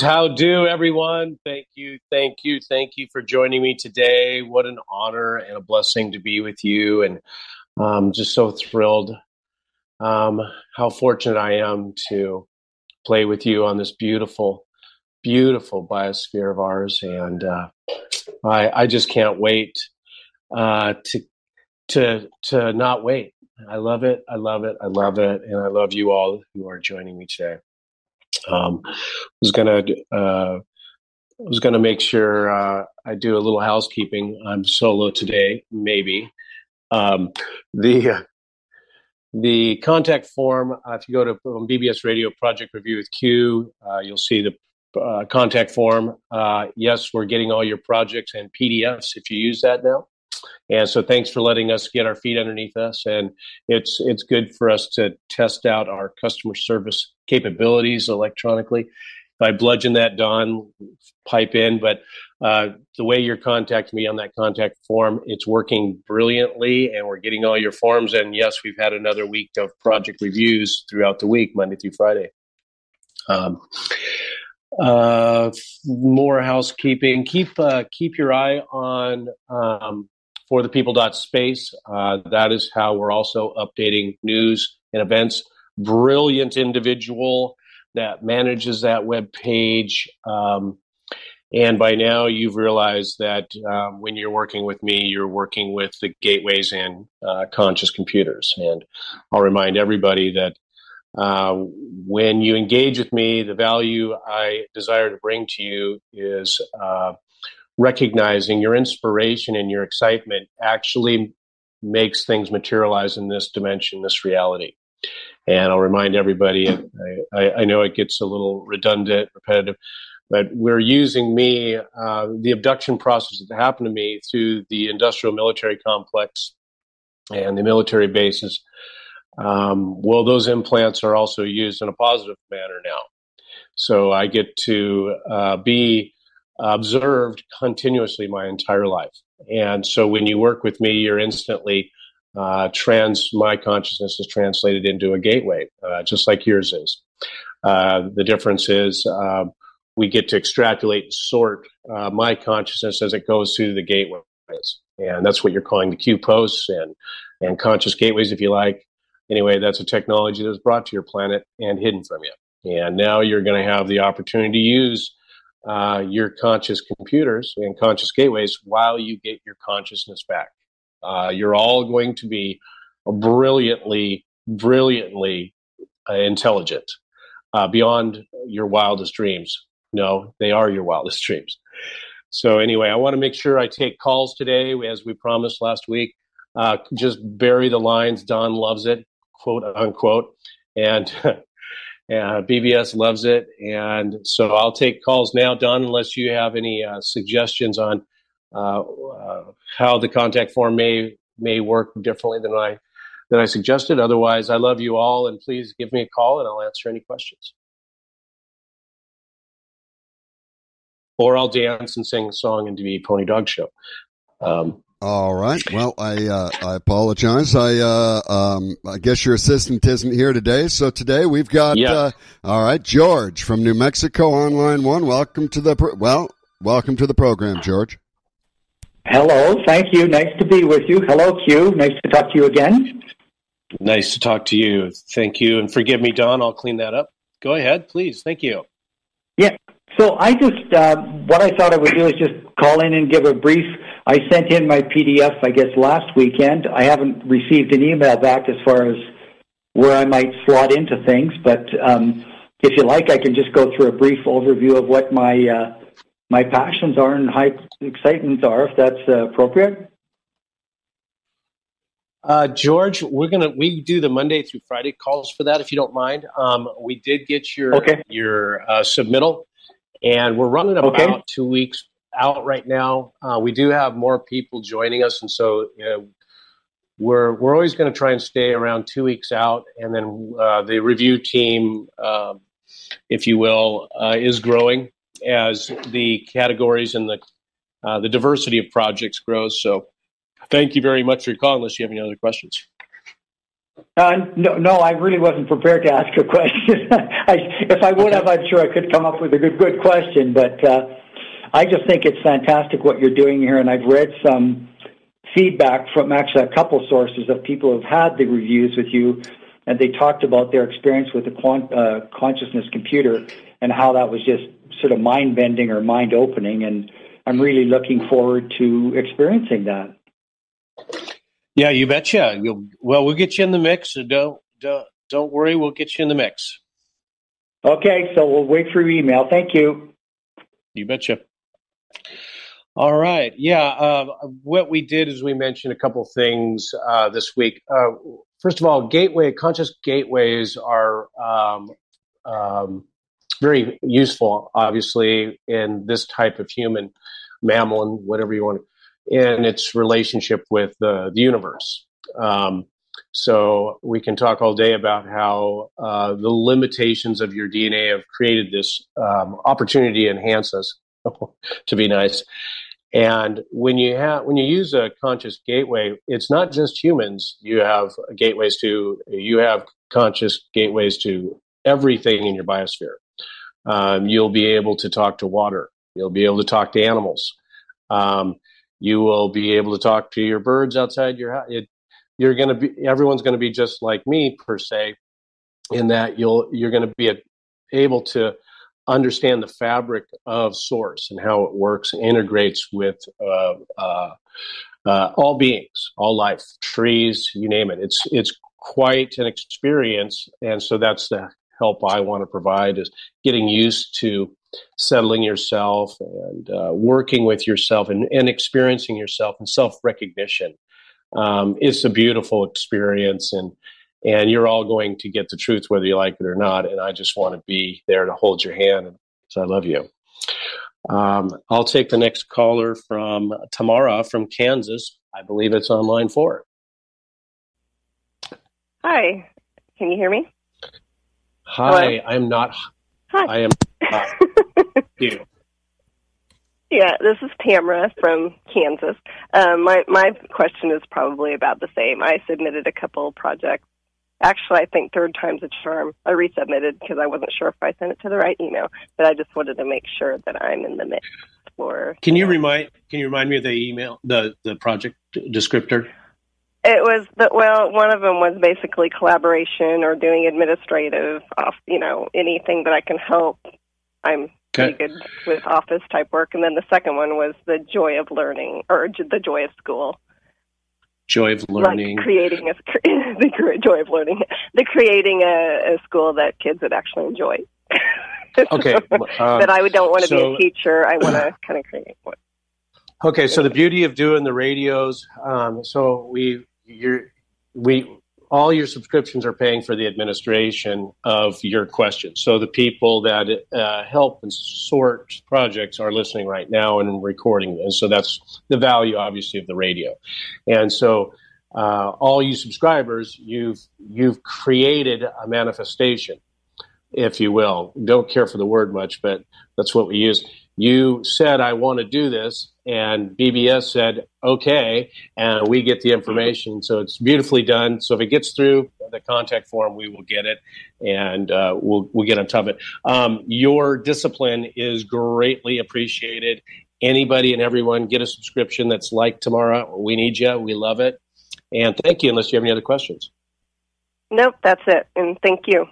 How do everyone? Thank you. Thank you. Thank you for joining me today. What an honor and a blessing to be with you. And I'm just so thrilled um, how fortunate I am to play with you on this beautiful, beautiful biosphere of ours. And uh, I, I just can't wait uh, to, to, to not wait. I love it. I love it. I love it. And I love you all who are joining me today. Um, was gonna uh, was gonna make sure uh, I do a little housekeeping. I'm solo today, maybe. Um, the the contact form. Uh, if you go to um, BBS Radio Project Review with Q, uh, you'll see the uh, contact form. Uh, yes, we're getting all your projects and PDFs if you use that now. And so thanks for letting us get our feet underneath us. And it's it's good for us to test out our customer service capabilities electronically. If I bludgeon that, Don, pipe in. But uh, the way you're contacting me on that contact form, it's working brilliantly, and we're getting all your forms. And yes, we've had another week of project reviews throughout the week, Monday through Friday. Um, uh, more housekeeping. Keep uh, keep your eye on um, for the people dot space. Uh, that is how we're also updating news and events. Brilliant individual that manages that web page. Um, and by now, you've realized that um, when you're working with me, you're working with the gateways and uh, conscious computers. And I'll remind everybody that uh, when you engage with me, the value I desire to bring to you is uh, recognizing your inspiration and your excitement actually makes things materialize in this dimension, this reality. And I'll remind everybody, I, I know it gets a little redundant, repetitive, but we're using me, uh, the abduction process that happened to me through the industrial military complex and the military bases. Um, well, those implants are also used in a positive manner now. So I get to uh, be observed continuously my entire life. And so when you work with me, you're instantly uh, trans, my consciousness is translated into a gateway, uh, just like yours is. Uh, the difference is uh, we get to extrapolate and sort uh, my consciousness as it goes through the gateways. And that's what you're calling the Q posts and, and conscious gateways, if you like. Anyway, that's a technology that's brought to your planet and hidden from you. And now you're going to have the opportunity to use uh, your conscious computers and conscious gateways while you get your consciousness back. Uh, you're all going to be brilliantly, brilliantly uh, intelligent uh, beyond your wildest dreams. No, they are your wildest dreams. So, anyway, I want to make sure I take calls today, as we promised last week. Uh, just bury the lines. Don loves it, quote unquote. And Uh, BBS loves it, and so I'll take calls now, Don, unless you have any uh, suggestions on uh, how the contact form may may work differently than I than I suggested. Otherwise, I love you all, and please give me a call, and I'll answer any questions. Or I'll dance and sing a song and do Pony Dog Show. Um, all right. Well, I uh, I apologize. I uh, um, I guess your assistant isn't here today. So today we've got yeah. uh, all right, George from New Mexico Online one. Welcome to the pro- well, welcome to the program, George. Hello. Thank you. Nice to be with you. Hello, Q. Nice to talk to you again. Nice to talk to you. Thank you, and forgive me, Don. I'll clean that up. Go ahead, please. Thank you. Yeah. So I just uh, what I thought I would do is just call in and give a brief I sent in my PDF, I guess, last weekend. I haven't received an email back as far as where I might slot into things, but um, if you like, I can just go through a brief overview of what my uh, my passions are and high excitements are, if that's uh, appropriate. Uh, George, we're gonna we do the Monday through Friday calls for that, if you don't mind. Um, we did get your okay. your uh, submittal, and we're running about okay. two weeks out right now. Uh, we do have more people joining us, and so you know, we're we're always going to try and stay around two weeks out, and then uh, the review team, uh, if you will, uh, is growing as the categories and the uh, the diversity of projects grows. So, thank you very much for your call. Unless you have any other questions. Uh, no, no, I really wasn't prepared to ask a question. I, if I would have, I'm sure I could come up with a good, good question. But uh, I just think it's fantastic what you're doing here, and I've read some feedback from actually a couple sources of people who've had the reviews with you, and they talked about their experience with the quant, uh, consciousness computer and how that was just sort of mind bending or mind opening. And I'm really looking forward to experiencing that. Yeah, you betcha. You'll, well, we'll get you in the mix. So don't don't don't worry. We'll get you in the mix. Okay, so we'll wait for your email. Thank you. You betcha. All right. Yeah. Uh, what we did is we mentioned a couple things uh, this week. Uh, first of all, gateway conscious gateways are um, um, very useful, obviously, in this type of human, mammal, and whatever you want, in its relationship with the universe. Um, so we can talk all day about how uh, the limitations of your DNA have created this um, opportunity to enhance us to be nice. And when you have when you use a conscious gateway, it's not just humans. You have gateways to you have conscious gateways to everything in your biosphere. Um, you'll be able to talk to water. You'll be able to talk to animals. Um, you will be able to talk to your birds outside your house. It, you're going to be everyone's going to be just like me per se, in that you'll you're going to be able to understand the fabric of source and how it works integrates with uh, uh, uh, all beings, all life, trees, you name it. It's it's quite an experience, and so that's the help I want to provide is getting used to settling yourself and uh, working with yourself and, and, experiencing yourself and self recognition. Um, it's a beautiful experience, and and you're all going to get the truth whether you like it or not. And I just want to be there to hold your hand because I love you. Um, I'll take the next caller from Tamara from Kansas. I believe it's on line four. Hi, can you hear me? Hi, Hello? I'm not. Hi. I am. you. Yeah, this is Tamara from Kansas. Um, my my question is probably about the same. I submitted a couple projects Actually, I think third time's a charm. I resubmitted because I wasn't sure if I sent it to the right email, but I just wanted to make sure that I'm in the mix for. Can you, remind? Can you remind me of the email, the the project descriptor? It was the well, one of them was basically collaboration or doing administrative, off, you know, anything that I can help. I'm okay. pretty good with office type work, and then the second one was the joy of learning or the joy of school. Joy of learning. like creating a the joy of learning. The creating a, a school that kids would actually enjoy. Okay um, but i would don't want to so, be a teacher. I want to kind of create one okay so the beauty of doing the radios um, so we you're we all your subscriptions are paying for the administration of your questions. So the people that uh, help and sort projects are listening right now and recording. And so that's the value, obviously, of the radio. And so uh, all you subscribers, you've you've created a manifestation, if you will. Don't care for the word much, but that's what we use. You said, "I want to do this," and BBS said, okay, and we get the information. So it's beautifully done. So if it gets through the contact form, we will get it and uh, we'll, we'll get on top of it. Um, your discipline is greatly appreciated. Anybody and everyone get a subscription that's like Tamara. We need you. We love it. And thank you, unless you have any other questions. Nope, that's it. And thank you.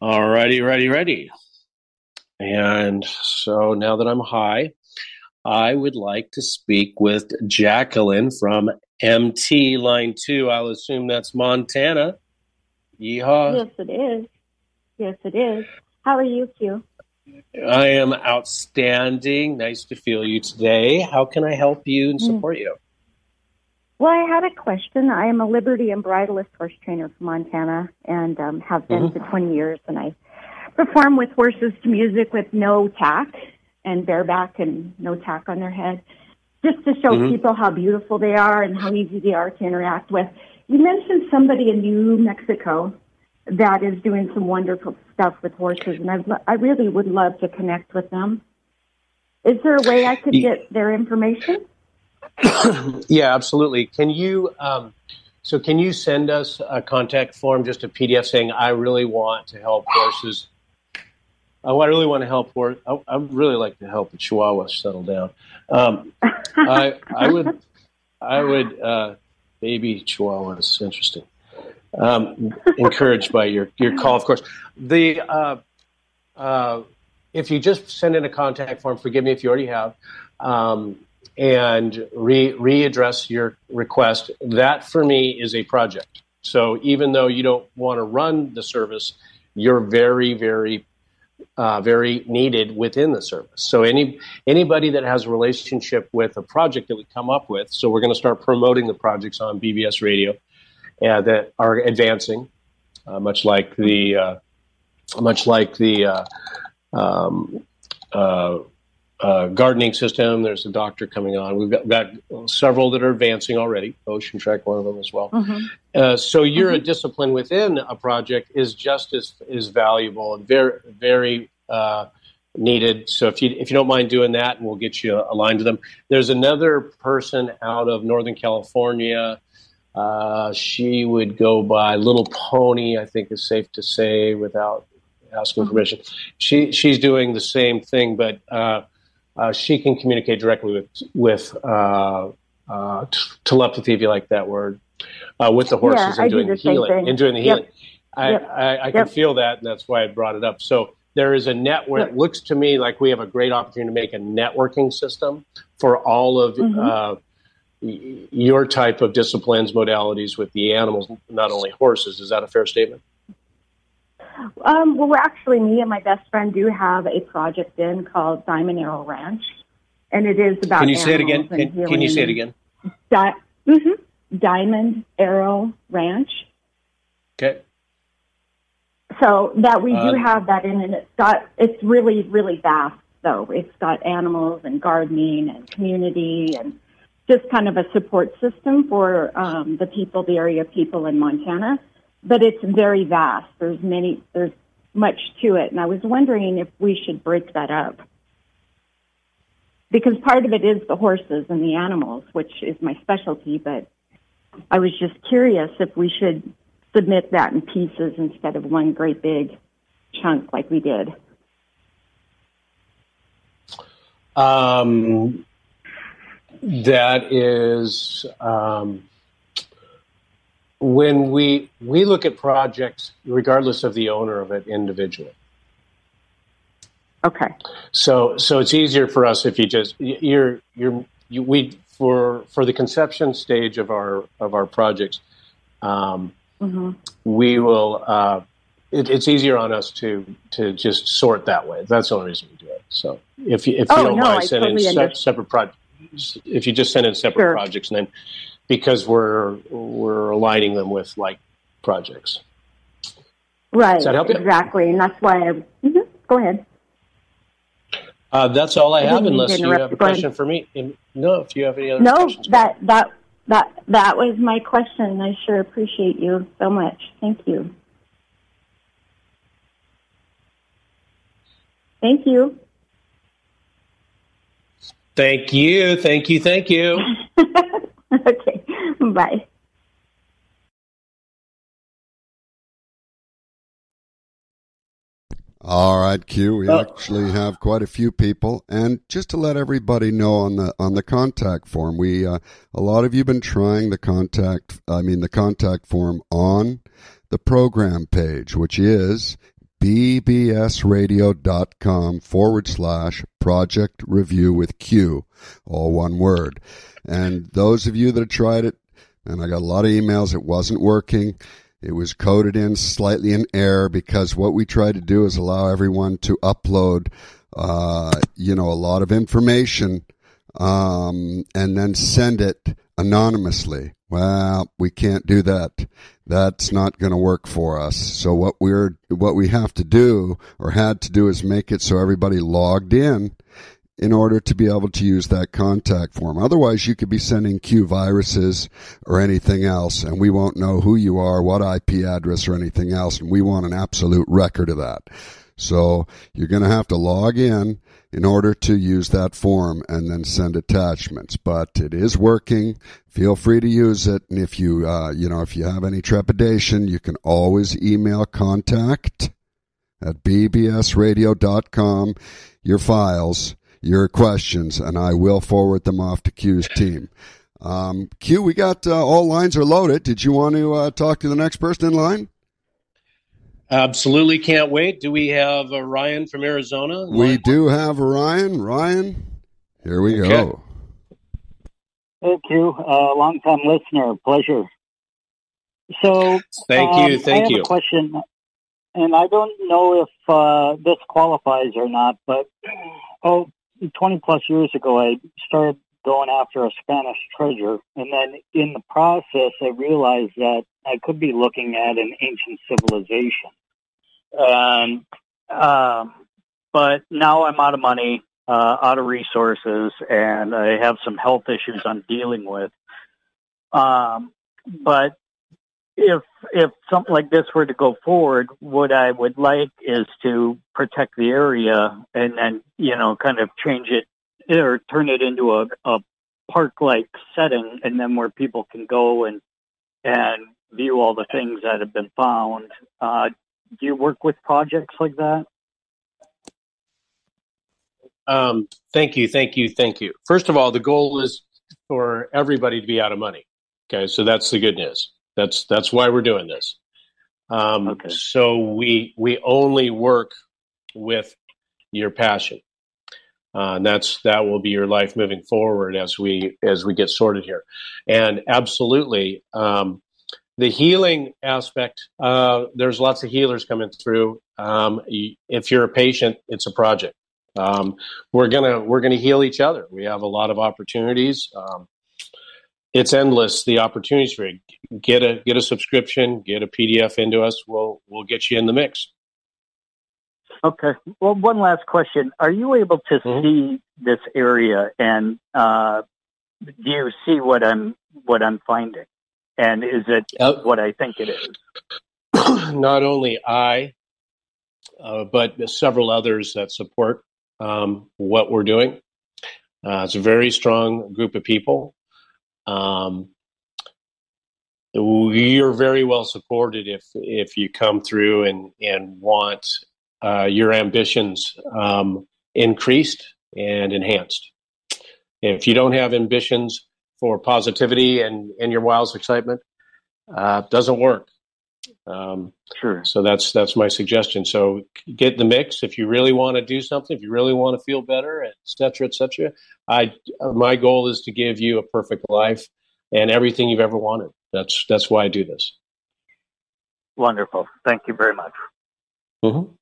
All righty, ready, ready. And so now that I'm high, I would like to speak with Jacqueline from MT Line 2. I'll assume that's Montana. Yeehaw. Yes, it is. Yes, it is. How are you, Q? I am outstanding. Nice to feel you today. How can I help you and mm. support mm. you? Well, I had a question. I am a Liberty and Bridleless horse trainer from Montana and um, have been mm-hmm. for 20 years, and I perform with horses to music with no tack and bareback and no tack on their head, just to show mm-hmm. people how beautiful they are and how easy they are to interact with. You mentioned somebody in New Mexico that is doing some wonderful stuff with horses, and I, I really would love to connect with them. Is there a way I could get their information? yeah, absolutely. Can you? Um, so can you send us a contact form, just a PDF saying I really want to help horses? Oh, I really want to help horse. I, I really like to help the Chihuahuas settle down. Um, I, I would, I would, uh, baby Chihuahuas. Interesting. Um, encouraged by your your call, of course. The uh, uh, if you just send in a contact form, forgive me if you already have, um, and re- readdress your request, that for me is a project. So even though you don't want to run the service, you're very, very, uh, very needed within the service. So any anybody that has a relationship with a project that we come up with, so we're going to start promoting the projects on BBS Radio uh, that are advancing, uh, much like the uh, much like the uh, um, uh, gardening system. There's a doctor coming on. We've got, got, several that are advancing already. Ocean Trek, one of them as well. Mm-hmm. Uh, so your mm-hmm. discipline within a project is just as is valuable and very very uh, needed. So if you if you don't mind doing that, and we'll get you aligned to them. There's another person out of Northern California. Uh, she would go by Little Pony, I think is safe to say, without asking mm-hmm. permission. She she's doing the same thing, but uh, uh, she can communicate directly with with uh, uh, t- telepathy, if you like that word, uh, with the horses yeah, and doing do the, healing and doing the healing. Yep. I, yep. I, I, can yep. feel that, and that's why I brought it up. So there is a network. It looks to me like we have a great opportunity to make a networking system for all of mm-hmm. uh, your type of disciplines, modalities with the animals, not only horses. Is that a fair statement? Um, well, we're actually, me and my best friend do have a project in called Diamond Arrow Ranch, and it is about. Can you say it again? Can, can, you say it again? Di- mm-hmm. Diamond Arrow Ranch. Okay. So that we do uh, have that in, and it's got it's really really vast though. It's got animals and gardening and community and just kind of a support system for um, the people, the area people in Montana but it's very vast. There's many, there's much to it. And I was wondering if we should break that up. Because part of it is the horses and the animals, which is my specialty, but I was just curious if we should submit that in pieces instead of one great big chunk like we did. Um, that is, um, when we we look at projects regardless of the owner of it individually okay so so it's easier for us if you just you're you're you, we for for the conception stage of our of our projects um, mm-hmm. we will uh, it, it's easier on us to to just sort that way that's the only reason we do it so if you if you oh, don't no, mind sending totally se- separate projects if you just send in separate sure. projects and then because we're we're aligning them with like projects. Right. Does that help you? Exactly, and that's why. I, mm-hmm. Go ahead. Uh, that's all I, I have, unless you have a question for me. No, if you have any other no, questions. that that that that was my question. I sure appreciate you so much. Thank you. Thank you. Thank you. Thank you. Thank you. okay. Bye. All right, Q. We oh. actually have quite a few people, and just to let everybody know on the on the contact form, we uh, a lot of you have been trying the contact. I mean the contact form on the program page, which is bbsradio.com forward slash project review with Q, all one word. And those of you that have tried it, and I got a lot of emails, it wasn't working. It was coded in slightly in error because what we try to do is allow everyone to upload, uh, you know, a lot of information, um, and then send it anonymously. Well, we can't do that. That's not going to work for us. So what we're, what we have to do or had to do is make it so everybody logged in in order to be able to use that contact form. Otherwise, you could be sending Q viruses or anything else, and we won't know who you are, what IP address, or anything else, and we want an absolute record of that. So you're going to have to log in in order to use that form and then send attachments. But it is working. Feel free to use it. And if you, uh, you know, if you have any trepidation, you can always email contact at bbsradio.com your files, your questions, and I will forward them off to Q's team. Um, Q, we got uh, all lines are loaded. Did you want to uh, talk to the next person in line? Absolutely can't wait. Do we have uh, Ryan from Arizona? We do have Ryan. Ryan, here we okay. go. Thank you. Uh, long time listener. Pleasure. So, thank you. Um, thank I have you. A question, and I don't know if uh, this qualifies or not, but oh, 20 plus years ago, I started going after a Spanish treasure, and then in the process, I realized that I could be looking at an ancient civilization. And um, but now I'm out of money, uh, out of resources, and I have some health issues I'm dealing with. Um, but if if something like this were to go forward, what I would like is to protect the area and then you know kind of change it or turn it into a, a park like setting, and then where people can go and and view all the things that have been found. Uh, do you work with projects like that? Um, thank you, thank you, thank you. First of all, the goal is for everybody to be out of money. Okay, so that's the good news. That's that's why we're doing this. Um, okay. So we we only work with your passion. Uh, and that's that will be your life moving forward as we as we get sorted here. And absolutely, um, the healing aspect, uh, there's lots of healers coming through. Um, if you're a patient, it's a project. Um, we're gonna we're gonna heal each other. We have a lot of opportunities. It's endless the opportunities for it. Get a get a subscription, get a PDF into us. We'll we'll get you in the mix. Okay. Well, one last question: Are you able to mm-hmm. see this area, and uh, do you see what I'm what I'm finding? And is it uh, what I think it is? Not only I, uh, but several others that support um, what we're doing. Uh, it's a very strong group of people. Um, you're very well supported if if you come through and and want uh, your ambitions um, increased and enhanced. If you don't have ambitions, for positivity and and your wild's excitement uh, doesn't work. Um, sure. So that's that's my suggestion. So get the mix if you really want to do something, if you really want to feel better, et cetera, et cetera. I my goal is to give you a perfect life and everything you've ever wanted. That's that's why I do this. Wonderful. Thank you very much. Mm-hmm.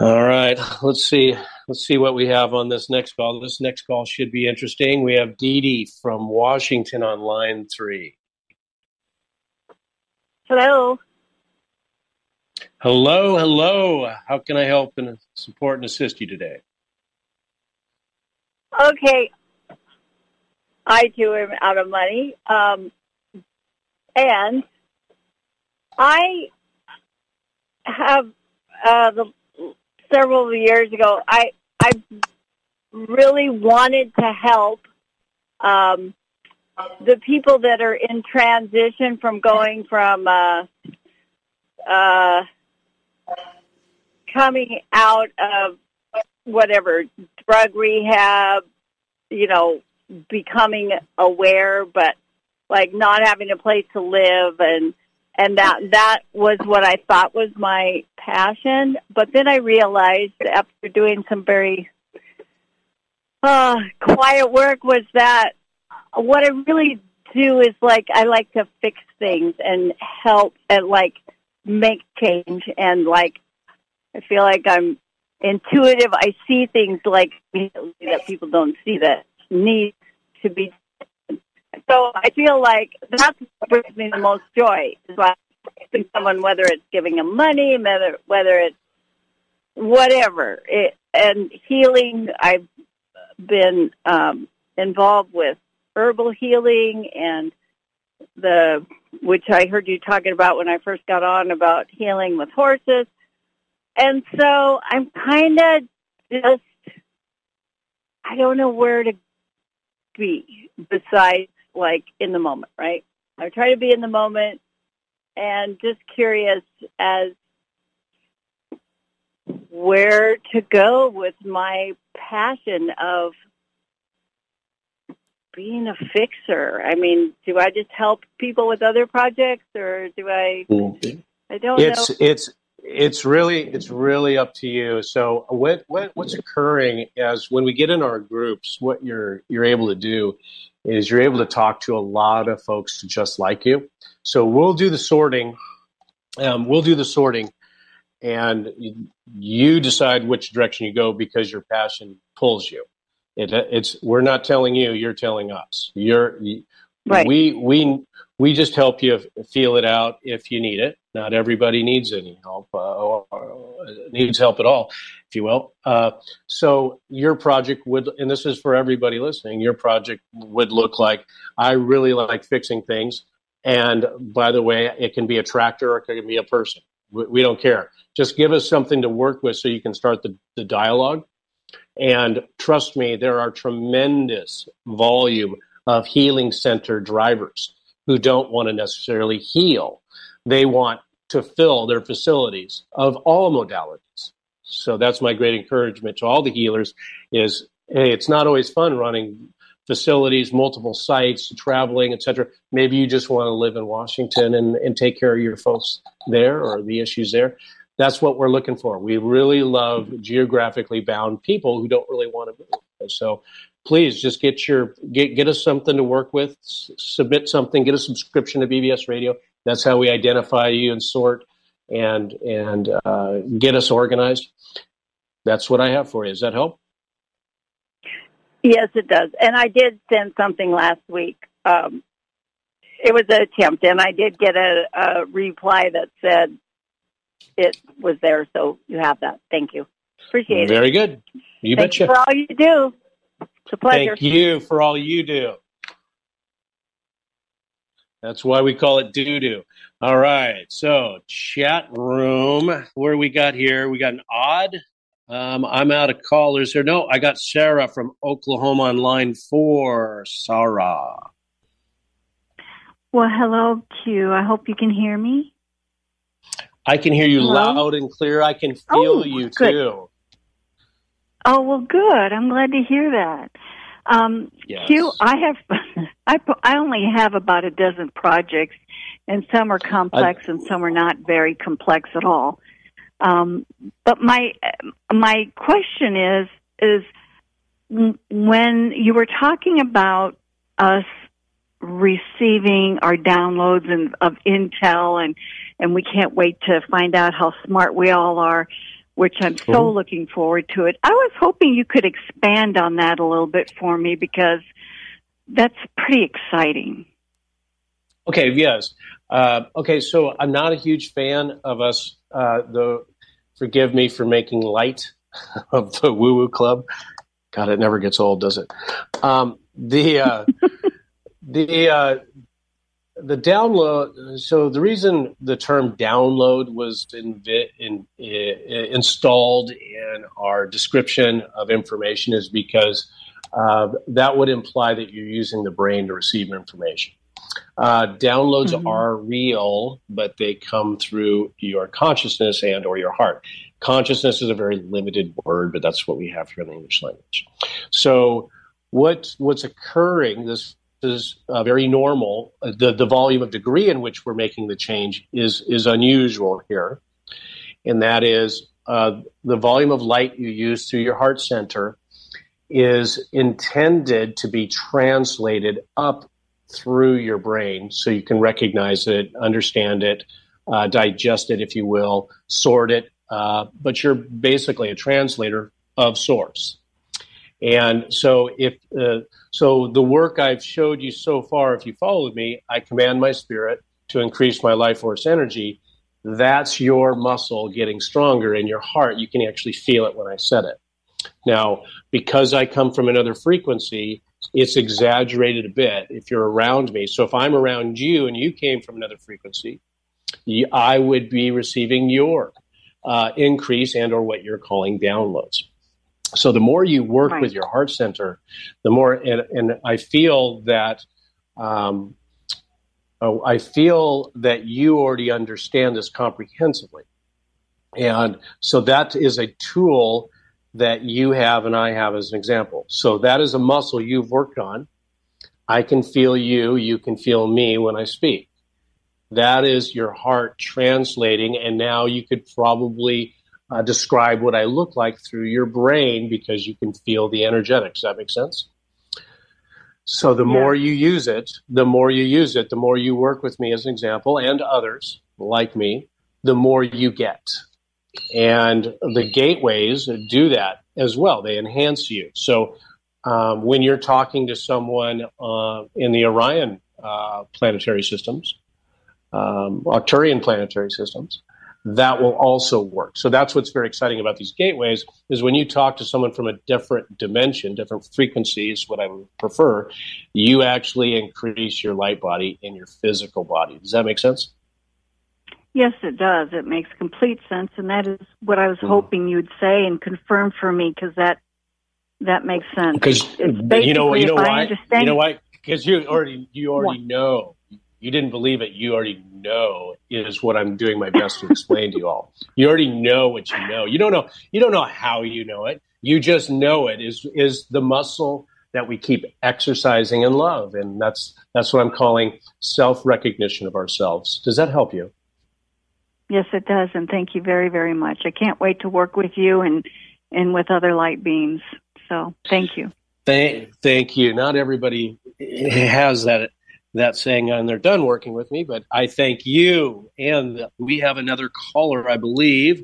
All right, let's see. Let's see what we have on this next call. This next call should be interesting. We have Dee Dee from Washington on line three. Hello. Hello, hello. How can I help and support and assist you today? Okay. I too am out of money. Um, and I have uh, the several years ago, I I really wanted to help um, the people that are in transition from going from uh, uh, coming out of whatever drug rehab, you know, becoming aware, but like not having a place to live and and that that was what I thought was my passion. But then I realized after doing some very uh, quiet work was that what I really do is like I like to fix things and help and like make change and like I feel like I'm intuitive. I see things like that people don't see that need to be so I feel like that's what brings me the most joy is like someone, whether it's giving them money, whether whether it's whatever. It, and healing, I've been um, involved with herbal healing and the which I heard you talking about when I first got on about healing with horses. and so I'm kind of just, I don't know where to be besides like in the moment, right? I try to be in the moment and just curious as where to go with my passion of being a fixer. I mean, do I just help people with other projects or do I I don't It's know. it's it's really it's really up to you. So what what what's occurring is when we get in our groups, what you're you're able to do is you're able to talk to a lot of folks just like you. So we'll do the sorting. Um, we'll do the sorting, and you, you decide which direction you go because your passion pulls you. It, it's we're not telling you; you're telling us. You're Right. we we we just help you feel it out if you need it. Not everybody needs any help, uh, or, or needs help at all, if you will. Uh, so your project would, and this is for everybody listening. Your project would look like I really like fixing things, and by the way, it can be a tractor or it can be a person. We, we don't care. Just give us something to work with so you can start the, the dialogue. And trust me, there are tremendous volume of healing center drivers who don't want to necessarily heal. They want to fill their facilities of all modalities. So that's my great encouragement to all the healers is hey, it's not always fun running facilities, multiple sites, traveling, etc. Maybe you just want to live in Washington and, and take care of your folks there or the issues there. That's what we're looking for. We really love geographically bound people who don't really want to move. So please just get your get get us something to work with. S- submit something. Get a subscription to BBS Radio. That's how we identify you and sort and and uh, get us organized. That's what I have for you. Does that help? Yes, it does. And I did send something last week. Um, it was an attempt, and I did get a, a reply that said it was there. So you have that. Thank you. Appreciate it. Very good. You Thank betcha. you for all you do. It's a pleasure. Thank you for all you do. That's why we call it doo doo. All right. So, chat room. Where we got here? We got an odd. Um, I'm out of callers here. No, I got Sarah from Oklahoma on line four. Sarah. Well, hello, Q. I hope you can hear me. I can hear you Hello? loud and clear. I can feel Oh, you good. too. Oh, well, good. I'm glad to hear that. Um, Yes. Q, I have, I, I only have about a dozen projects, and some are complex and some are not very complex at all. Um, but my my question is is when you were talking about us receiving our downloads and of intel and and we can't wait to find out how smart we all are which I'm so looking forward to it. I was hoping you could expand on that a little bit for me because that's pretty exciting. Okay, yes. Uh, okay, so I'm not a huge fan of us, uh, the, forgive me for making light of the woo woo club. God, it never gets old, does it? Um, the, uh, the, uh, the download, so the reason the term download was in, in, in, installed in our description of information is because uh, that would imply that you're using the brain to receive information. Uh, downloads Mhm. are real, but they come through your consciousness and or your heart. Consciousness is a very limited word, but that's what we have here in the English language. So, what what's occurring? This is uh, very normal. The the volume of degree in which we're making the change is is unusual here, and that is uh, the volume of light you use through your heart center is intended to be translated up through your brain so you can recognize it, understand it, uh, digest it, if you will, sort it. Uh, but you're basically a translator of source. And so, if uh, so, the work I've showed you so far, if you followed me, I command my spirit to increase my life force energy. That's your muscle getting stronger in your heart. You can actually feel it when I said it. Now, because I come from another frequency, it's exaggerated a bit if you're around me. So if I'm around you and you came from another frequency, I would be receiving your uh, increase and or what you're calling downloads. So the more you work right. with your heart center, the more, and, and I feel that, um, oh, I feel that you already understand this comprehensively. And so that is a tool that you have and I have as an example. So that is a muscle you've worked on. I can feel you, you can feel me when I speak. That is your heart translating, and now you could probably uh, describe what I look like through your brain because you can feel the energetics. Does that make sense? So the yeah. more you use it, the more you use it, the more you work with me as an example and others like me, the more you get. And the gateways do that as well. They enhance you. So um, when you're talking to someone uh, in the Orion uh, planetary systems, um, Arcturian planetary systems, that will also work. So that's what's very exciting about these gateways is when you talk to someone from a different dimension, different frequencies, what I would prefer, you actually increase your light body in your physical body. Does that make sense? Yes, it does. It makes complete sense, and that is what I was mm. hoping you'd say and confirm for me because that that makes sense. Because you know, you know why? You know why? Because you already you already what? know you didn't believe it, you already know is what I'm doing my best to explain to you all. You already know what you know. You don't know you don't know how you know it. You just know it is is the muscle that we keep exercising in love. And that's that's what I'm calling self recognition of ourselves. Does that help you? Yes, it does, and thank you very, very much. I can't wait to work with you and and with other light beings. So thank you. Thank, thank you. Not everybody has that that saying and they're done working with me, but I thank you. And we have another caller, I believe.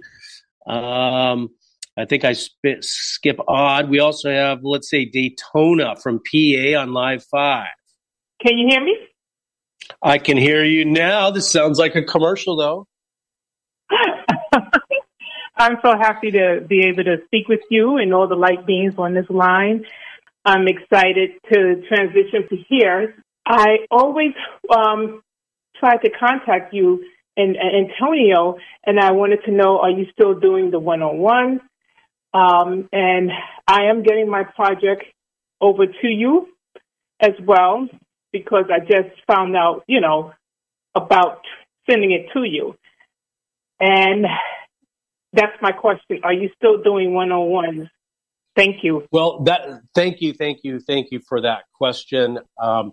Um, I think I spit, skip odd. We also have, let's say, Daytona from PA on Live 5. Can you hear me? I can hear you now. This sounds like a commercial, though. I'm so happy to be able to speak with you and all the light beings on this line. I'm excited to transition to here I always um, try to contact you and, and, Antonio, and I wanted to know, are you still doing the one-on-one? Um, and I am getting my project over to you as well because I just found out, you know, about sending it to you. And that's my question. Are you still doing one-on-ones? Thank you. Well, that thank you, thank you, thank you for that question. Um,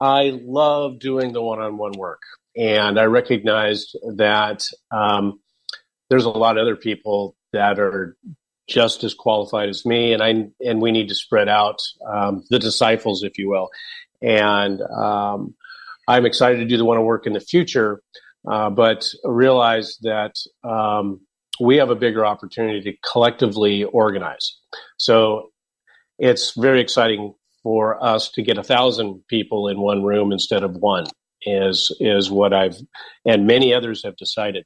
I love doing the one on one work. And I recognized that um, there's a lot of other people that are just as qualified as me, and I and we need to spread out um, the disciples, if you will. And um, I'm excited to do the one on work in the future, uh, but realize that um, we have a bigger opportunity to collectively organize. So it's very exciting for us to get a thousand people in one room instead of one is is what I've and many others have decided.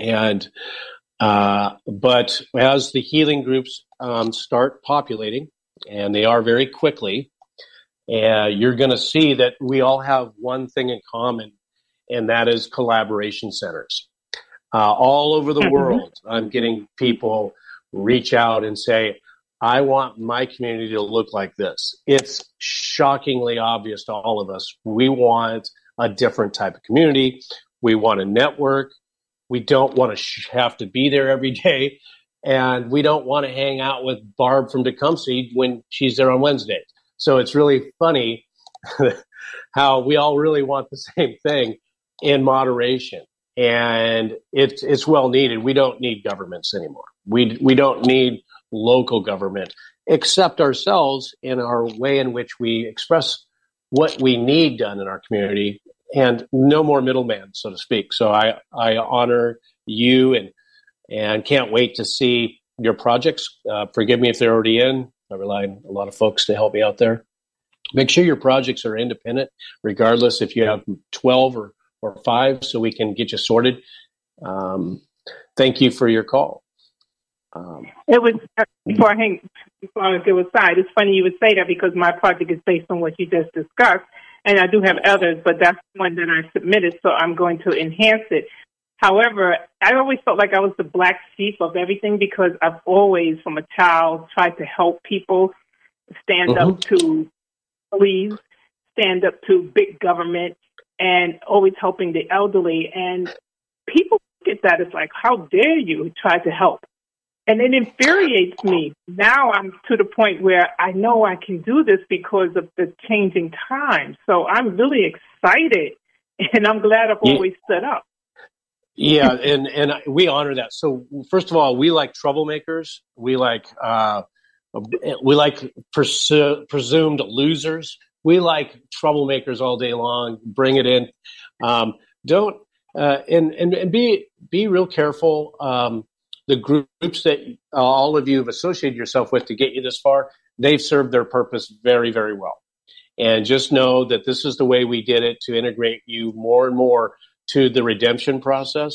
And uh, but as the healing groups um, start populating, and they are very quickly, uh, you're going to see that we all have one thing in common, and that is collaboration centers. Uh, all over the mm-hmm. world, I'm getting people reach out and say, I want my community to look like this. It's shockingly obvious to all of us. We want a different type of community. We want a network. We don't want to sh- have to be there every day. And we don't want to hang out with Barb from Tecumseh when she's there on Wednesday. So it's really funny how we all really want the same thing in moderation. And it's, it's well needed. We don't need governments anymore. We, we don't need local government, except ourselves in our way in which we express what we need done in our community and no more middleman, so to speak. So I, I honor you and, and can't wait to see your projects. Uh, forgive me if they're already in. I rely on a lot of folks to help me out there. Make sure your projects are independent, regardless if you have 12 or, or five, so we can get you sorted. Um, thank you for your call. Um, it was before I hang before I go aside. It's funny you would say that because my project is based on what you just discussed, and I do have others, but that's one that I submitted, so I'm going to enhance it. However, I always felt like I was the black sheep of everything because I've always, from a child, tried to help people, stand mm-hmm. up to police, stand up to big government, and always helping the elderly. And people get that it's like, how dare you try to help? And it infuriates me. Now I'm to the point where I know I can do this because of the changing times. So I'm really excited, and I'm glad I've yeah. always stood up. yeah, and and we honor that. So first of all, we like troublemakers. We like uh, we like presu- presumed losers. We like troublemakers all day long. Bring it in. Um, don't uh, and, and and be be real careful. Um, the groups that all of you have associated yourself with to get you this far, they've served their purpose very very well. And just know that this is the way we did it to integrate you more and more to the redemption process.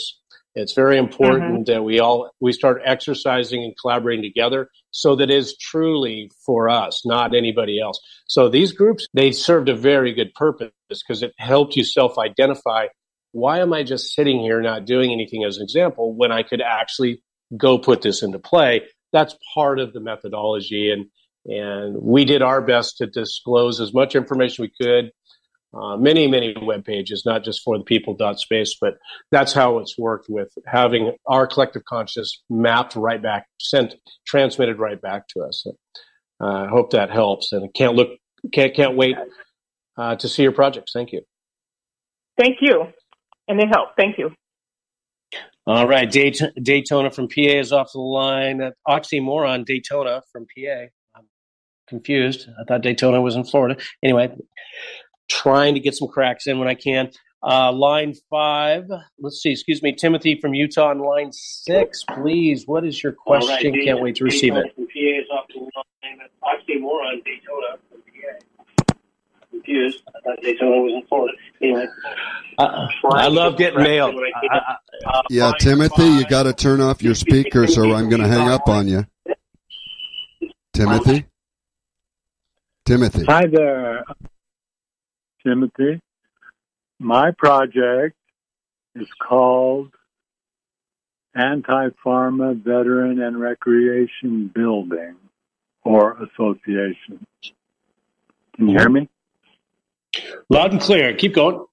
It's very important mm-hmm. that we all we start exercising and collaborating together so that is truly for us, not anybody else. So these groups they served a very good purpose because it helped you self-identify why am I just sitting here not doing anything as an example when I could actually go put this into play? That's part of the methodology and and we did our best to disclose as much information we could uh, many, many web pages, not just for the people dot space, but that's how it's worked with having our collective consciousness mapped right back, sent, transmitted right back to us. Uh, I hope that helps, and can't look, can't can't wait uh, to see your projects. Thank you. Thank you, and it helped. Thank you. All right, Daytona from PA is off the line. Oxymoron Daytona from PA. I'm confused. I thought Daytona was in Florida. Anyway, trying to get some cracks in when I can. Uh, line five, let's see, excuse me, Timothy from Utah on line six, please. What is your question? Right, Can't wait to receive it. From PA is off the line. I've more on Daytona. Confused. I thought Daytona was in Florida. Anyway, uh, I love getting mail. Uh, yeah, Timothy, you got to turn off your speakers or I'm going to hang up on you. Timothy? Timothy. Hi there. Timothy. My project is called Anti Pharma Veteran and Recreation Building or Association. Can you hear me? Loud and clear. Keep going.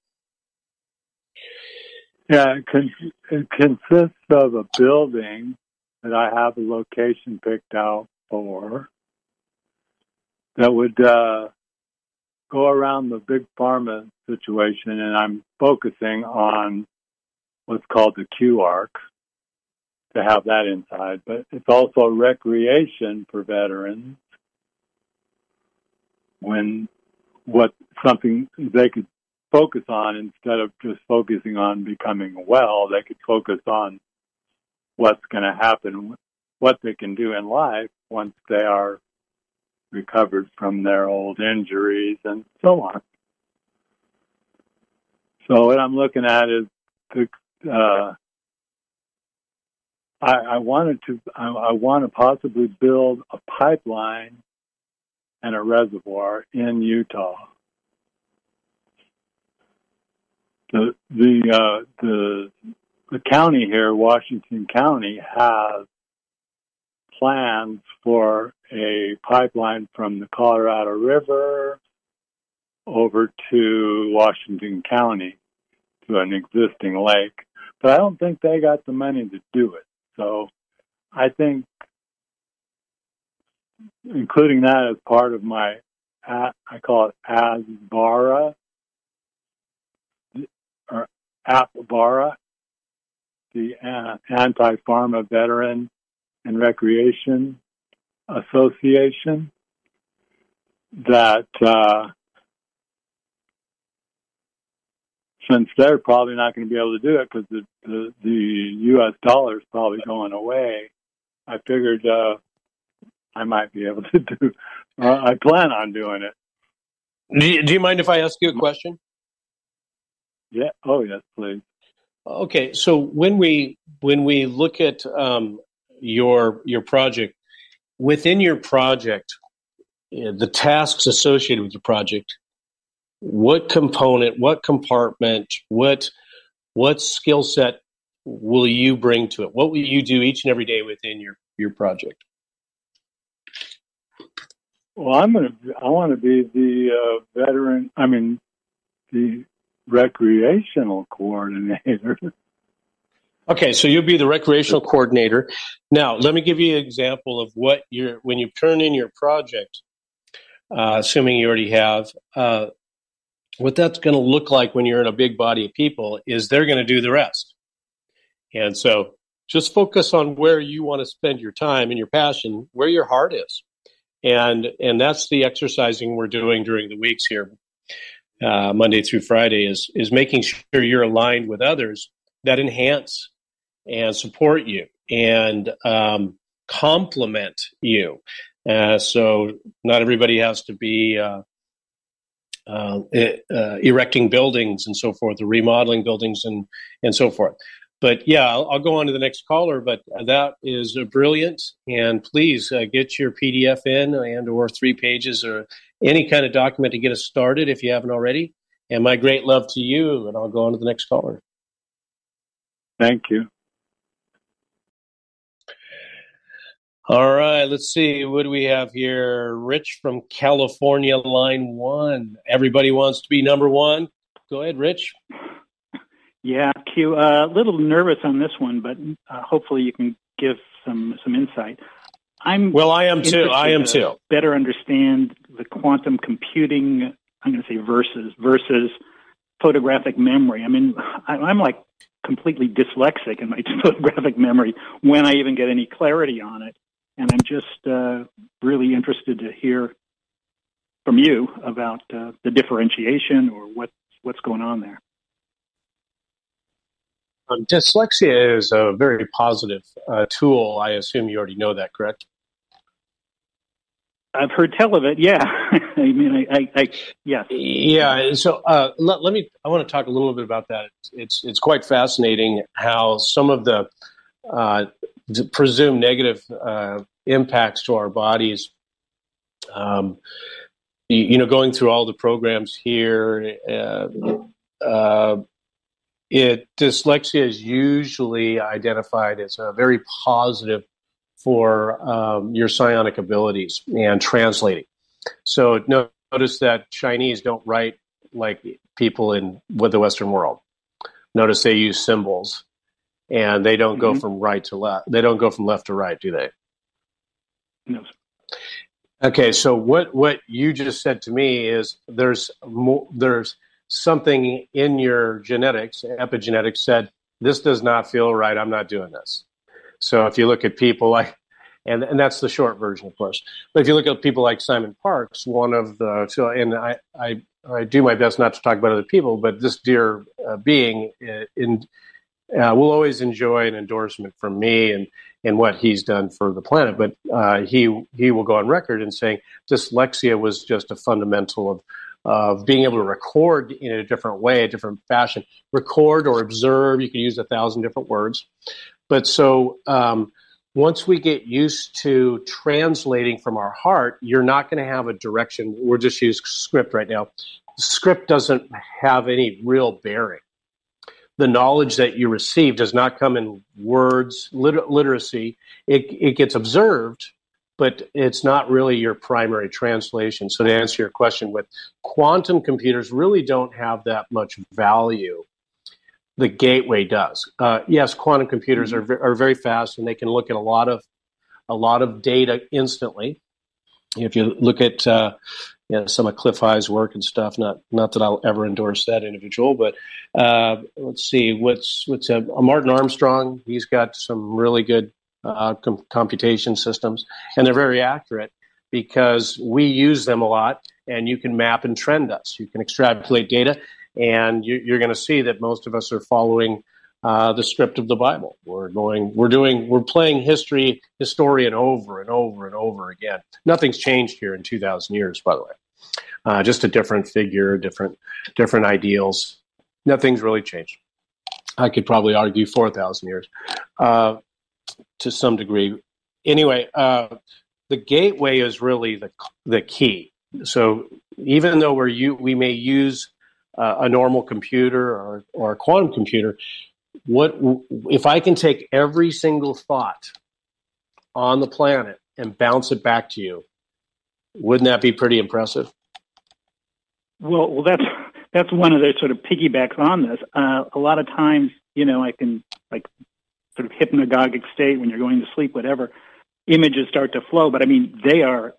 Yeah, it, con- it consists of a building that I have a location picked out for that would uh, go around the big pharma situation, and I'm focusing on what's called the Q arc to have that inside. But it's also recreation for veterans when what something they could focus on instead of just focusing on becoming well, they could focus on what's going to happen, what they can do in life once they are recovered from their old injuries and so on. So what I'm looking at is the, uh, I, I, wanted to I, I want to possibly build a pipeline and a reservoir in Utah. The the uh, the the county here, Washington County, has plans for a pipeline from the Colorado River over to Washington County to an existing lake. But I don't think they got the money to do it. So I think including that as part of my, I call it ASBARA, or APBARA, the Anti-Pharma Veteran and Recreation Association that uh, since they're probably not going to be able to do it because the, the, the U.S. dollar is probably going away, I figured uh, I might be able to do. Uh, I plan on doing it. Do you, do you mind if I ask you a question? Yeah. Oh, yes, please. Okay. So when we when we look at um, your your project within your project the tasks associated with your project what component what compartment what what skill set will you bring to it? What will you do each and every day within your your project? Well, I'm gonna. I want to be the uh, veteran. I mean, the recreational coordinator. Okay, so you'll be the recreational coordinator. Now, let me give you an example of what you're when you turn in your project. Uh, assuming you already have, uh, what that's going to look like when you're in a big body of people is they're going to do the rest. And so, just focus on where you want to spend your time and your passion, where your heart is, and and that's the exercising we're doing during the weeks here, uh, Monday through Friday, is is making sure you're aligned with others that enhance and support you and um, complement you. Uh, so not everybody has to be uh, uh, uh, erecting buildings and so forth, or remodeling buildings and and so forth. But yeah, I'll, I'll go on to the next caller. But that is brilliant, and please uh, get your PDF in and or three pages or any kind of document to get us started if you haven't already. And my great love to you, and I'll go on to the next caller. Thank you. All right, let's see. What do we have here? Rich from California, line one. Everybody wants to be number one. Go ahead, Rich. Yeah, Q. Uh, a little nervous on this one, but uh, hopefully you can give some some insight. I'm well. I am too. I am to too. Better understand the quantum computing. I'm going to say versus versus photographic memory. I mean, I'm like completely dyslexic in my photographic memory when I even get any clarity on it. And I'm just uh, really interested to hear from you about uh, the differentiation or what what's going on there. Um, dyslexia is a very positive uh, tool. I assume you already know that, correct? I've heard tell of it. Yeah, I mean, I, I, I yes. Yeah. So uh, let, let, me. I want to talk a little bit about that. It's it's, it's quite fascinating how some of the uh, presumed negative uh, impacts to our bodies. Um, you, you, know, going through all the programs here, uh, uh, it dyslexia is usually identified as a very positive for um, your psionic abilities and translating. So notice that Chinese don't write like people in with the Western world. Notice they use symbols, and they don't mm-hmm. go from right to left. They don't go from left to right, do they? No. Okay, so what what you just said to me is there's more, there's something in your genetics, epigenetics said this does not feel right. I'm not doing this. So if you look at people like, and and that's the short version, of course. But if you look at people like Simon Parks, one of the so, and I I, I do my best not to talk about other people, but this dear uh, being uh, in uh, will always enjoy an endorsement from me and and what he's done for the planet. But uh, he he will go on record and saying dyslexia was just a fundamental of of being able to record in a different way, a different fashion, record or observe. You could use a thousand different words. But so um, once we get used to translating from our heart, you're not going to have a direction. We're just using script right now. Script doesn't have any real bearing. The knowledge that you receive does not come in words, liter- literacy. It, it gets observed, but it's not really your primary translation. So, to answer your question, with quantum computers, really don't have that much value the gateway does. Uh, yes, quantum computers mm-hmm. are, are very fast and they can look at a lot of a lot of data instantly. If you look at uh, you know, some of Cliff High's work and stuff, not not that I'll ever endorse that individual, but uh, let's see what's what's a Martin Armstrong. He's got some really good uh, com- computation systems, and they're very accurate because we use them a lot. And you can map and trend us. You can extrapolate data and you, are going to see that most of us are following uh, the script of the Bible. We're going, we're doing, we're playing history historian over and over and over again. Nothing's changed here in 2,000 years, by the way. Uh, just a different figure, different different ideals. Nothing's really changed. I could probably argue 4,000 years uh, to some degree. Anyway, uh, the gateway is really the the key. So even though we're you, we may use uh, a normal computer or, or a quantum computer, what if I can take every single thought on the planet and bounce it back to you? Wouldn't that be pretty impressive? Well, well, that's that's one of the sort of piggybacks on this. Uh, a lot of times, you know, I can like sort of hypnagogic state when you're going to sleep, whatever. Images start to flow, but I mean, they are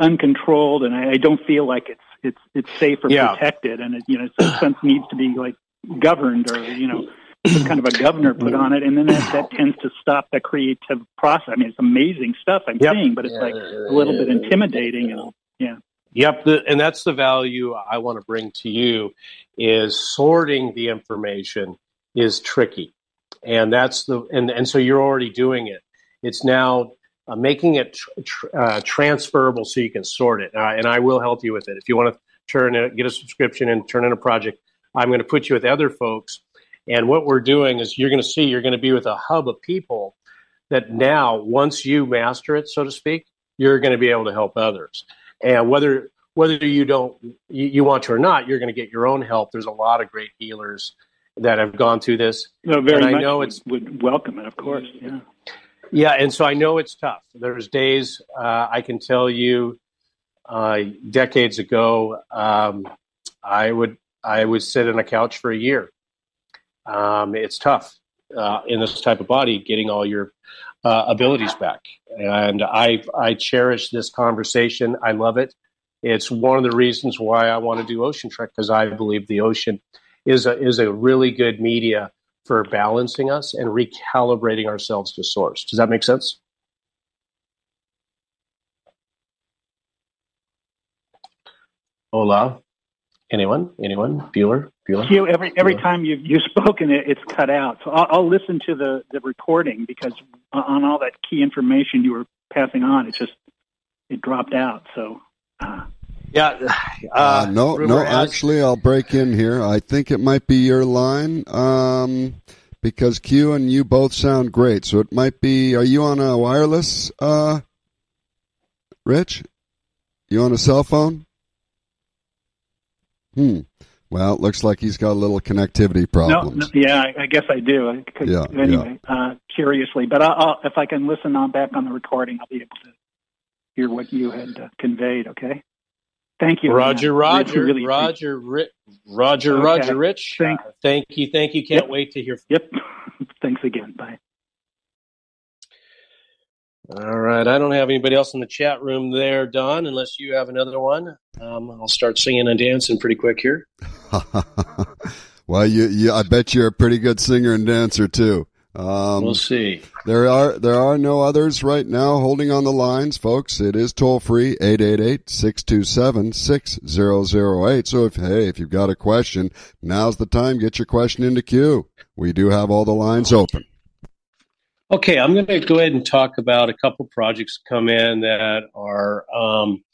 uncontrolled, and I, I don't feel like it's it's it's safe or yeah. protected, and it, you know, some sense needs to be like governed or you know some kind of a governor put on it, and then that, that tends to stop the creative process. I mean, it's amazing stuff I'm yep. seeing, but it's like a little bit intimidating, and yeah. Yep, the, and that's the value I want to bring to you is sorting the information is tricky, and that's the and and so you're already doing it. It's now uh, making it tr- tr- uh, transferable so you can sort it, uh, and I will help you with it. If you want to turn it, get a subscription and turn in a project, I'm going to put you with other folks. And what we're doing is you're going to see you're going to be with a hub of people that now, once you master it, so to speak, you're going to be able to help others. And whether whether you don't you, you want to or not, you're going to get your own help. There's a lot of great healers that have gone through this. No, very and I know it's would welcome it, of course. Yeah. Yeah, and so I know it's tough. There's days uh, I can tell you, uh, decades ago, um, I would I would sit on a couch for a year. Um, it's tough uh, in this type of body getting all your uh, abilities back. And I I cherish this conversation. I love it. It's one of the reasons why I want to do Ocean Trek because I believe the ocean is a is a really good media for balancing us and recalibrating ourselves to source. Does that make sense? Hola. Anyone? Anyone? Bueller? Bueller? Q, every every Bueller? time you've you've spoken, it, it's cut out. So I'll, I'll, listen to the the recording because on all that key information you were passing on, it just it dropped out. So. Uh, yeah. Uh, uh, no, no. Has... Actually, I'll break in here. I think it might be your line, um, because Q and you both sound great. So it might be. Are you on a wireless, uh, Rich? You on a cell phone? Hmm. Well, it looks like he's got a little connectivity problems. No, no yeah, I guess I do. yeah, anyway, yeah. Uh, curiously, but I'll, I'll, if I can listen on back on the recording, I'll be able to hear what you had uh, conveyed. Okay. Thank you. Roger, Roger, really Roger, Ri- Roger, okay. Roger, Rich. Thanks. Uh, thank you, thank you. Can't yep. wait to hear. Yep. Thanks again. Bye. All right. I don't have anybody else in the chat room there, Don, unless you have another one. Um, I'll start singing and dancing pretty quick here. well, you, you, I bet you're a pretty good singer and dancer too. Um, we'll see. There are there are no others right now holding on the lines, folks. It is toll free 888-627-6008. So if hey, if you've got a question, now's the time. Get your question into queue. We do have all the lines open. Okay, I'm going to go ahead and talk about a couple projects come in that are um,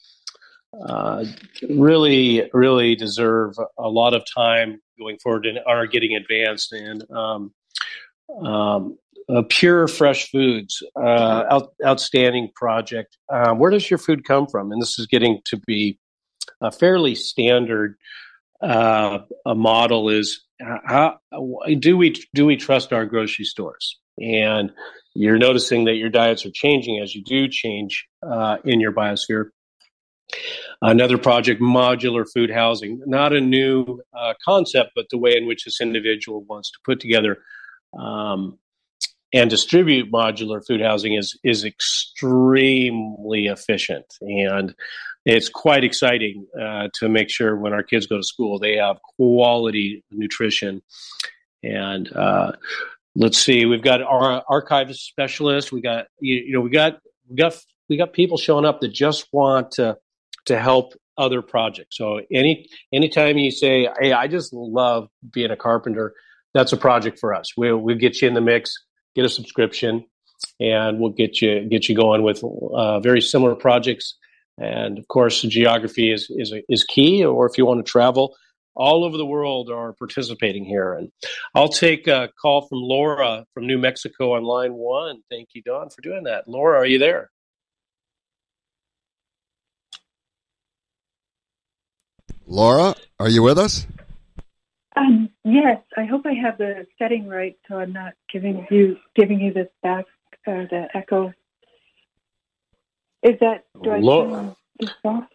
uh, really, really deserve a lot of time going forward and are getting advanced. And um, um, uh, Pure Fresh Foods, uh, out, outstanding project. Uh, where does your food come from? And this is getting to be a fairly standard uh, a model. Is how do we do we trust our grocery stores? And you're noticing that your diets are changing as you do change uh, in your biosphere. Another project, modular food housing, not a new uh, concept, but the way in which this individual wants to put together um, and distribute modular food housing is is extremely efficient. And it's quite exciting uh, to make sure when our kids go to school they have quality nutrition. And uh, let's see we've got our archivist specialist. We got you, you, know we got we got we got people showing up that just want to to help other projects. So any anytime you say hey i just love being a carpenter that's a project for us. We'll we'll get you in the mix, get a subscription, and we'll get you get you going with uh, very similar projects. And of course, geography is is is key. Or if you want to travel, all over the world are participating here. And I'll take a call from Laura from New Mexico on line one. Thank you, Don, for doing that. Laura, are you there? Laura, are you with us? Um, Yes, I hope I have the setting right, so I'm not giving you giving you this back uh, the echo. Is that do I Laura,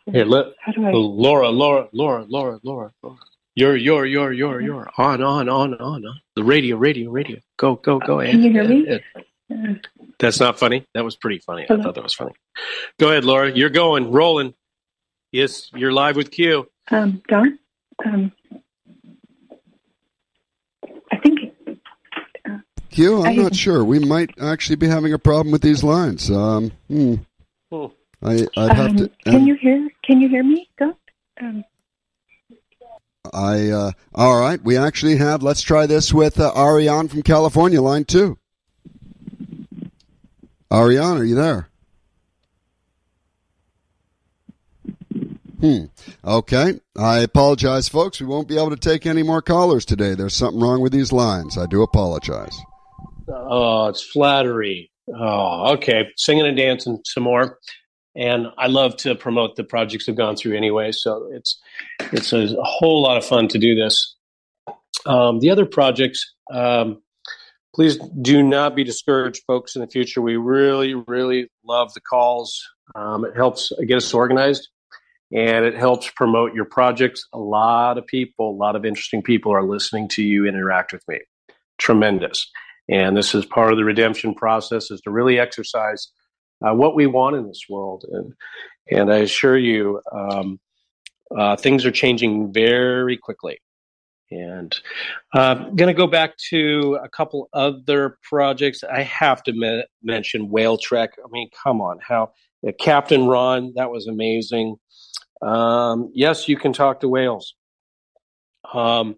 here, let, How do I? Laura, Laura, Laura, Laura, Laura, Laura. You're, you're, you're, you're, you're on, on, on, on, on. The radio, radio, radio. Go, go, go. Can you hear me? That's not funny. That was pretty funny. I thought that was funny. Go ahead, Laura. You're going, rolling. Yes, you're live with Q. Um, Don, um, I think Q, I'm I- not sure. We might actually be having a problem with these lines. Um, hmm. Hmm. I, I'd have um, to. can you hear? Can you hear me, Don? Um, I uh, all right. We actually have. Let's try this with uh, Ariane from California, line two. Ariane, are you there? Hmm. Okay. I apologize, folks. We won't be able to take any more callers today. There's something wrong with these lines. I do apologize. Oh, it's flattery. Oh, okay. Singing and dancing some more. And I love to promote the projects I've gone through anyway. So it's it's a, whole lot of fun to do this. Um, the other projects, um, please do not be discouraged, folks. In the future, we really, really love the calls. Um, it helps get us organized, and it helps promote your projects. A lot of people, a lot of interesting people are listening to you interact with me. Tremendous. And this is part of the redemption process is to really exercise uh, what we want in this world. And, and I assure you, um, uh, things are changing very quickly. And uh, I'm going to go back to a couple other projects. I have to me- mention Whale Trek. I mean, come on, how uh, Captain Ron, that was amazing. Um, yes, you can talk to whales. Um,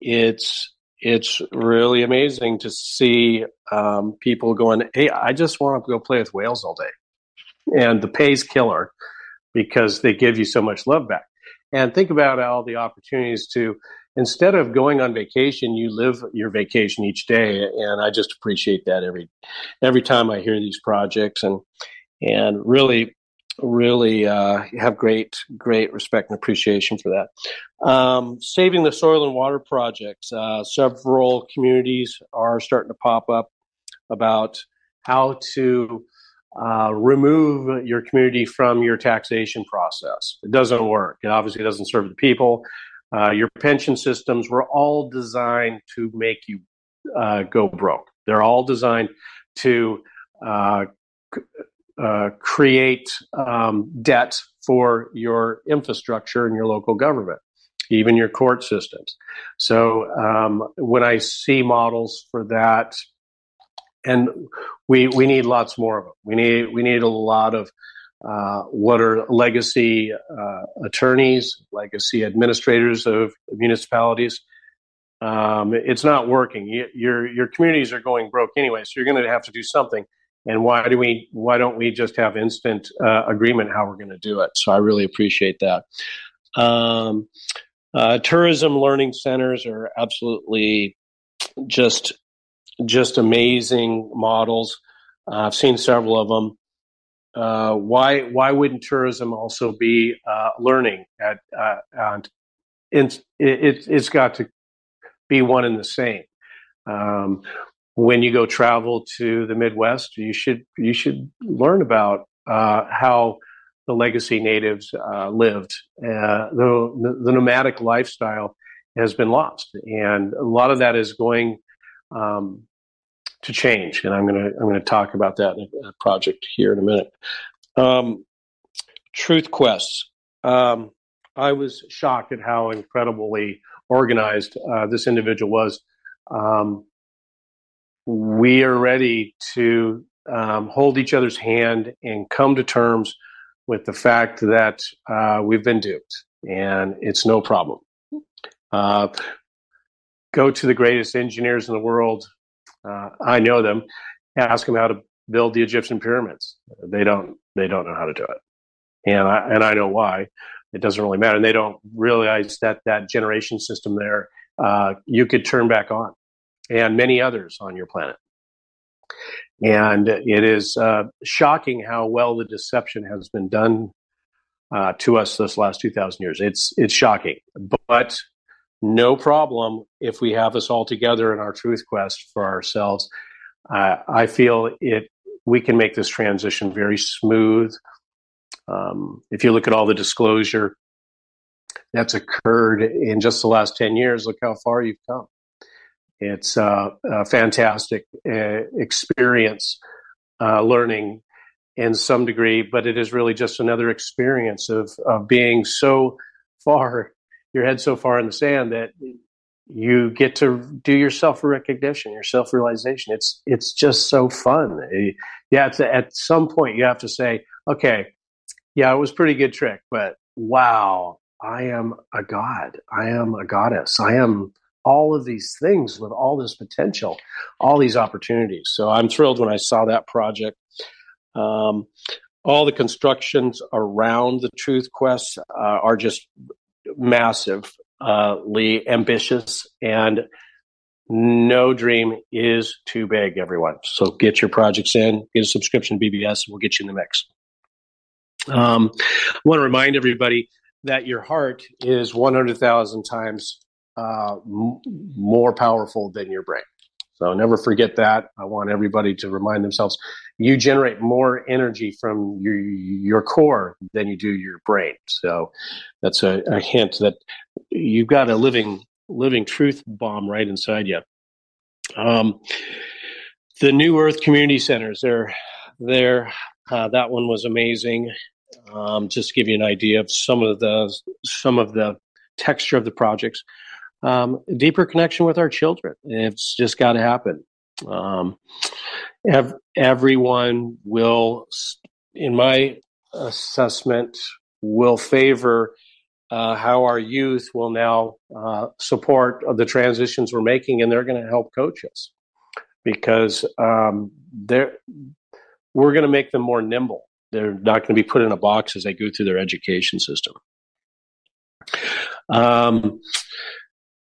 it's it's really amazing to see um, people going, "Hey, I just want to go play with whales all day," and the pay's killer because they give you so much love back. And think about all the opportunities to instead of going on vacation, you live your vacation each day. And I just appreciate that every every time I hear these projects and and really really uh, have great great respect and appreciation for that. Um, saving the soil and water projects. Uh, several communities are starting to pop up about how to uh, remove your community from your taxation process. It doesn't work. It obviously doesn't serve the people. Uh, your pension systems were all designed to make you uh, go broke. They're all designed to uh, uh, create um, debt for your infrastructure and your local government, even your court systems. So um, when I see models for that, and we we need lots more of them. We need we need a lot of uh, what are legacy uh, attorneys, legacy administrators of municipalities. Um, it's not working. You, your your communities are going broke anyway, so you're going to have to do something. And why do we? Why don't we just have instant uh, agreement how we're going to do it? So I really appreciate that. Um, uh, tourism learning centers are absolutely just just amazing models. Uh, I've seen several of them. Uh, why why wouldn't tourism also be uh, learning at uh, and it's, it, it's got to be one and the same. Um, when you go travel to the Midwest, you should you should learn about uh, how the legacy natives uh, lived. Uh, the, the nomadic lifestyle has been lost, and a lot of that is going um, to change. And I'm going to I'm going to talk about that in a project here in a minute. Um, Truth quests. Um, I was shocked at how incredibly organized uh, this individual was. Um, we are ready to um, hold each other's hand and come to terms with the fact that uh, we've been duped, and it's no problem. Uh, go to the greatest engineers in the world. Uh, I know them. Ask them how to build the Egyptian pyramids. They don't. They don't know how to do it, and I and I know why. It doesn't really matter. And they don't realize that that generation system there uh, you could turn back on, and many others on your planet. And it is uh, shocking how well the deception has been done uh, to us this last two thousand years. It's it's shocking, but no problem if we have us all together in our truth quest for ourselves. Uh, I feel it. We can make this transition very smooth. Um, if you look at all the disclosure that's occurred in just the last 10 years, look how far you've come. It's uh, a fantastic uh, experience uh, learning in some degree, but it is really just another experience of, of being so far, your head so far in the sand that you get to do your self recognition, your self realization. It's it's just so fun. Yeah, at some point you have to say, okay, yeah, it was pretty good trick, but wow, I am a god. I am a goddess. I am all of these things with all this potential, all these opportunities. So I'm thrilled when I saw that project. Um, all the constructions around the Truth Quest uh, are just massively ambitious, and no dream is too big, everyone. So get your projects in, get a subscription BBS, and we'll get you in the mix. Um, I want to remind everybody that your heart is 100,000 times uh, m- more powerful than your brain. So never forget that. I want everybody to remind themselves you generate more energy from your your core than you do your brain. So that's a, a hint that you've got a living living truth bomb right inside you. Um, the New Earth Community Centers, they're there. Uh, that one was amazing. Um, just to give you an idea of some of the some of the texture of the projects um, deeper connection with our children. It's just got to happen. Um, ev- everyone will, in my assessment, will favor uh, how our youth will now uh, support the transitions we're making, and they're going to help coach us because um, they're we're going to make them more nimble. They're not going to be put in a box as they go through their education system. Um,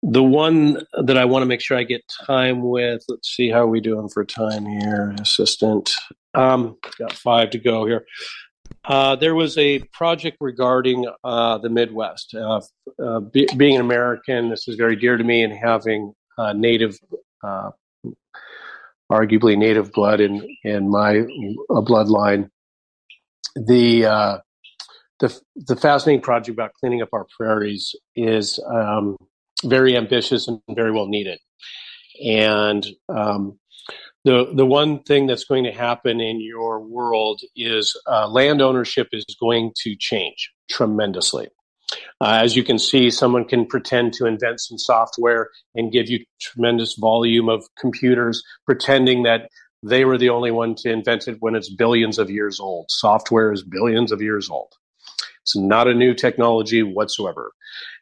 the one that I want to make sure I get time with, let's see how we doing for time here, assistant. Um, got five to go here. Uh, there was a project regarding uh, the Midwest. Uh, uh be, being an American, this is very dear to me, and having uh, native, uh, arguably native blood in in my bloodline. The the the fascinating project about cleaning up our prairies is um, very ambitious and very well needed. And um, the the one thing that's going to happen in your world is uh, land ownership is going to change tremendously. Uh, as you can see, someone can pretend to invent some software and give you tremendous volume of computers, pretending that they were the only one to invent it when it's billions of years old. Software is billions of years old. It's not a new technology whatsoever.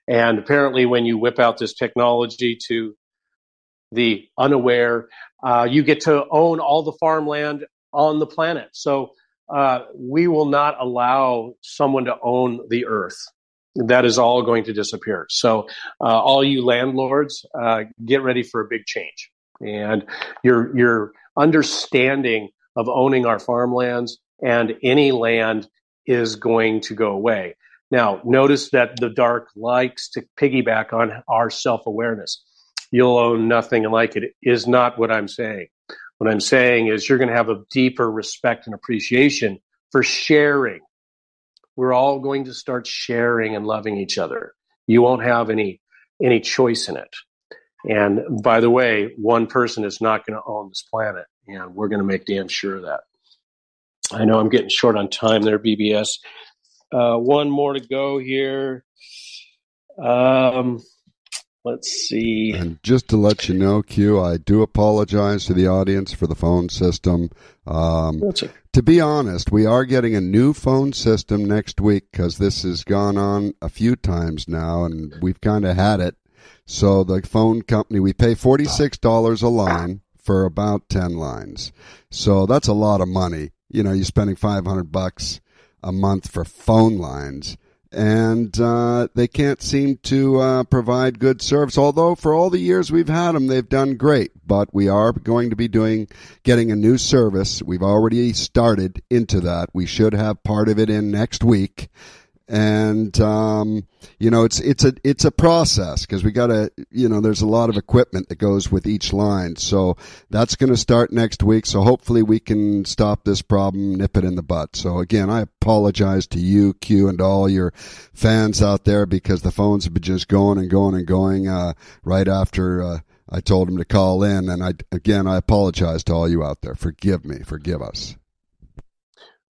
And apparently, when you whip out this technology to the unaware, uh, you get to own all the farmland on the planet. So uh, we will not allow someone to own the earth. That is all going to disappear. So, uh, all you landlords, uh, get ready for a big change. And your your understanding of owning our farmlands and any land is going to go away. Now, notice that the dark likes to piggyback on our self awareness. You'll own nothing like it is not what I'm saying. What I'm saying is you're going to have a deeper respect and appreciation for sharing. We're all going to start sharing and loving each other. You won't have any any choice in it. And by the way, one person is not going to own this planet, and we're going to make damn sure of that. I know I'm getting short on time there, BBS. Uh, one more to go here. Um, let's see. And just to let you know, Q, I do apologize to the audience for the phone system. Um, to be honest, we are getting a new phone system next week because this has gone on a few times now, and we've kind of had it. So the phone company, we pay forty six dollars a line for about ten lines. So that's a lot of money. You know, you're spending five hundred bucks a month for phone lines. And uh, they can't seem to uh, provide good service. Although for all the years we've had them, they've done great. But we are going to be doing getting a new service. We've already started into that. We should have part of it in next week, and um, you know it's it's a it's a process because we got to you know there's a lot of equipment that goes with each line. So that's going to start next week. So hopefully we can stop this problem nip it in the butt so again i apologize to you q and all your fans out there because the phones have been just going and going and going uh, right after uh, i told them to call in. And i again i apologize to all you out there. Forgive me. Forgive us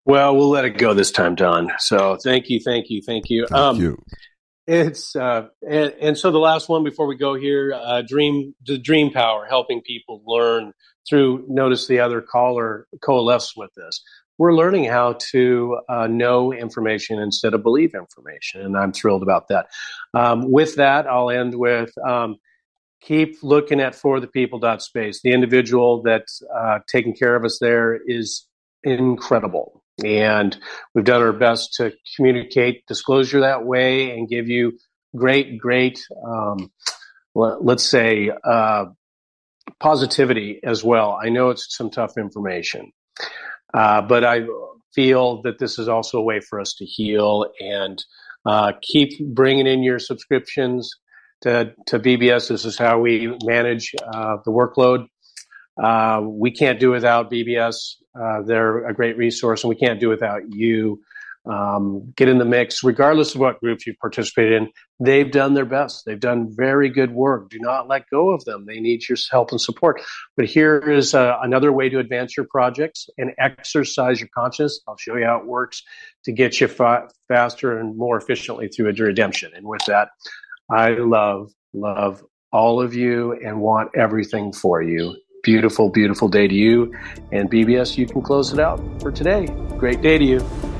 well, we'll let it go this time, Don. So thank you, thank you, thank you. Thank um, you. It's uh, and, and, so the last one before we go here, uh, dream the dream power, helping people learn through. Notice the other caller coalesce with this. We're learning how to uh, know information instead of believe information, and I'm thrilled about that. Um, with that, I'll end with. Um, keep looking at for the people space. The individual that's uh, taking care of us there is incredible and we've done our best to communicate disclosure that way and give you great, great, um, let's say, uh, positivity as well. I know it's some tough information, uh, but I feel that this is also a way for us to heal and uh, keep bringing in your subscriptions to, to BBS. This is how we manage uh, the workload. Uh, we can't do without BBS. Uh, they're a great resource, and we can't do without you. Um, get in the mix, regardless of what groups you've participated in. They've done their best. They've done very good work. Do not let go of them. They need your help and support. But here is uh, another way to advance your projects and exercise your conscience. I'll show you how it works to get you fa- faster and more efficiently through a redemption. And with that, I love, love all of you and want everything for you beautiful, beautiful day to you. And BBS, you can close it out for today. Great day to you.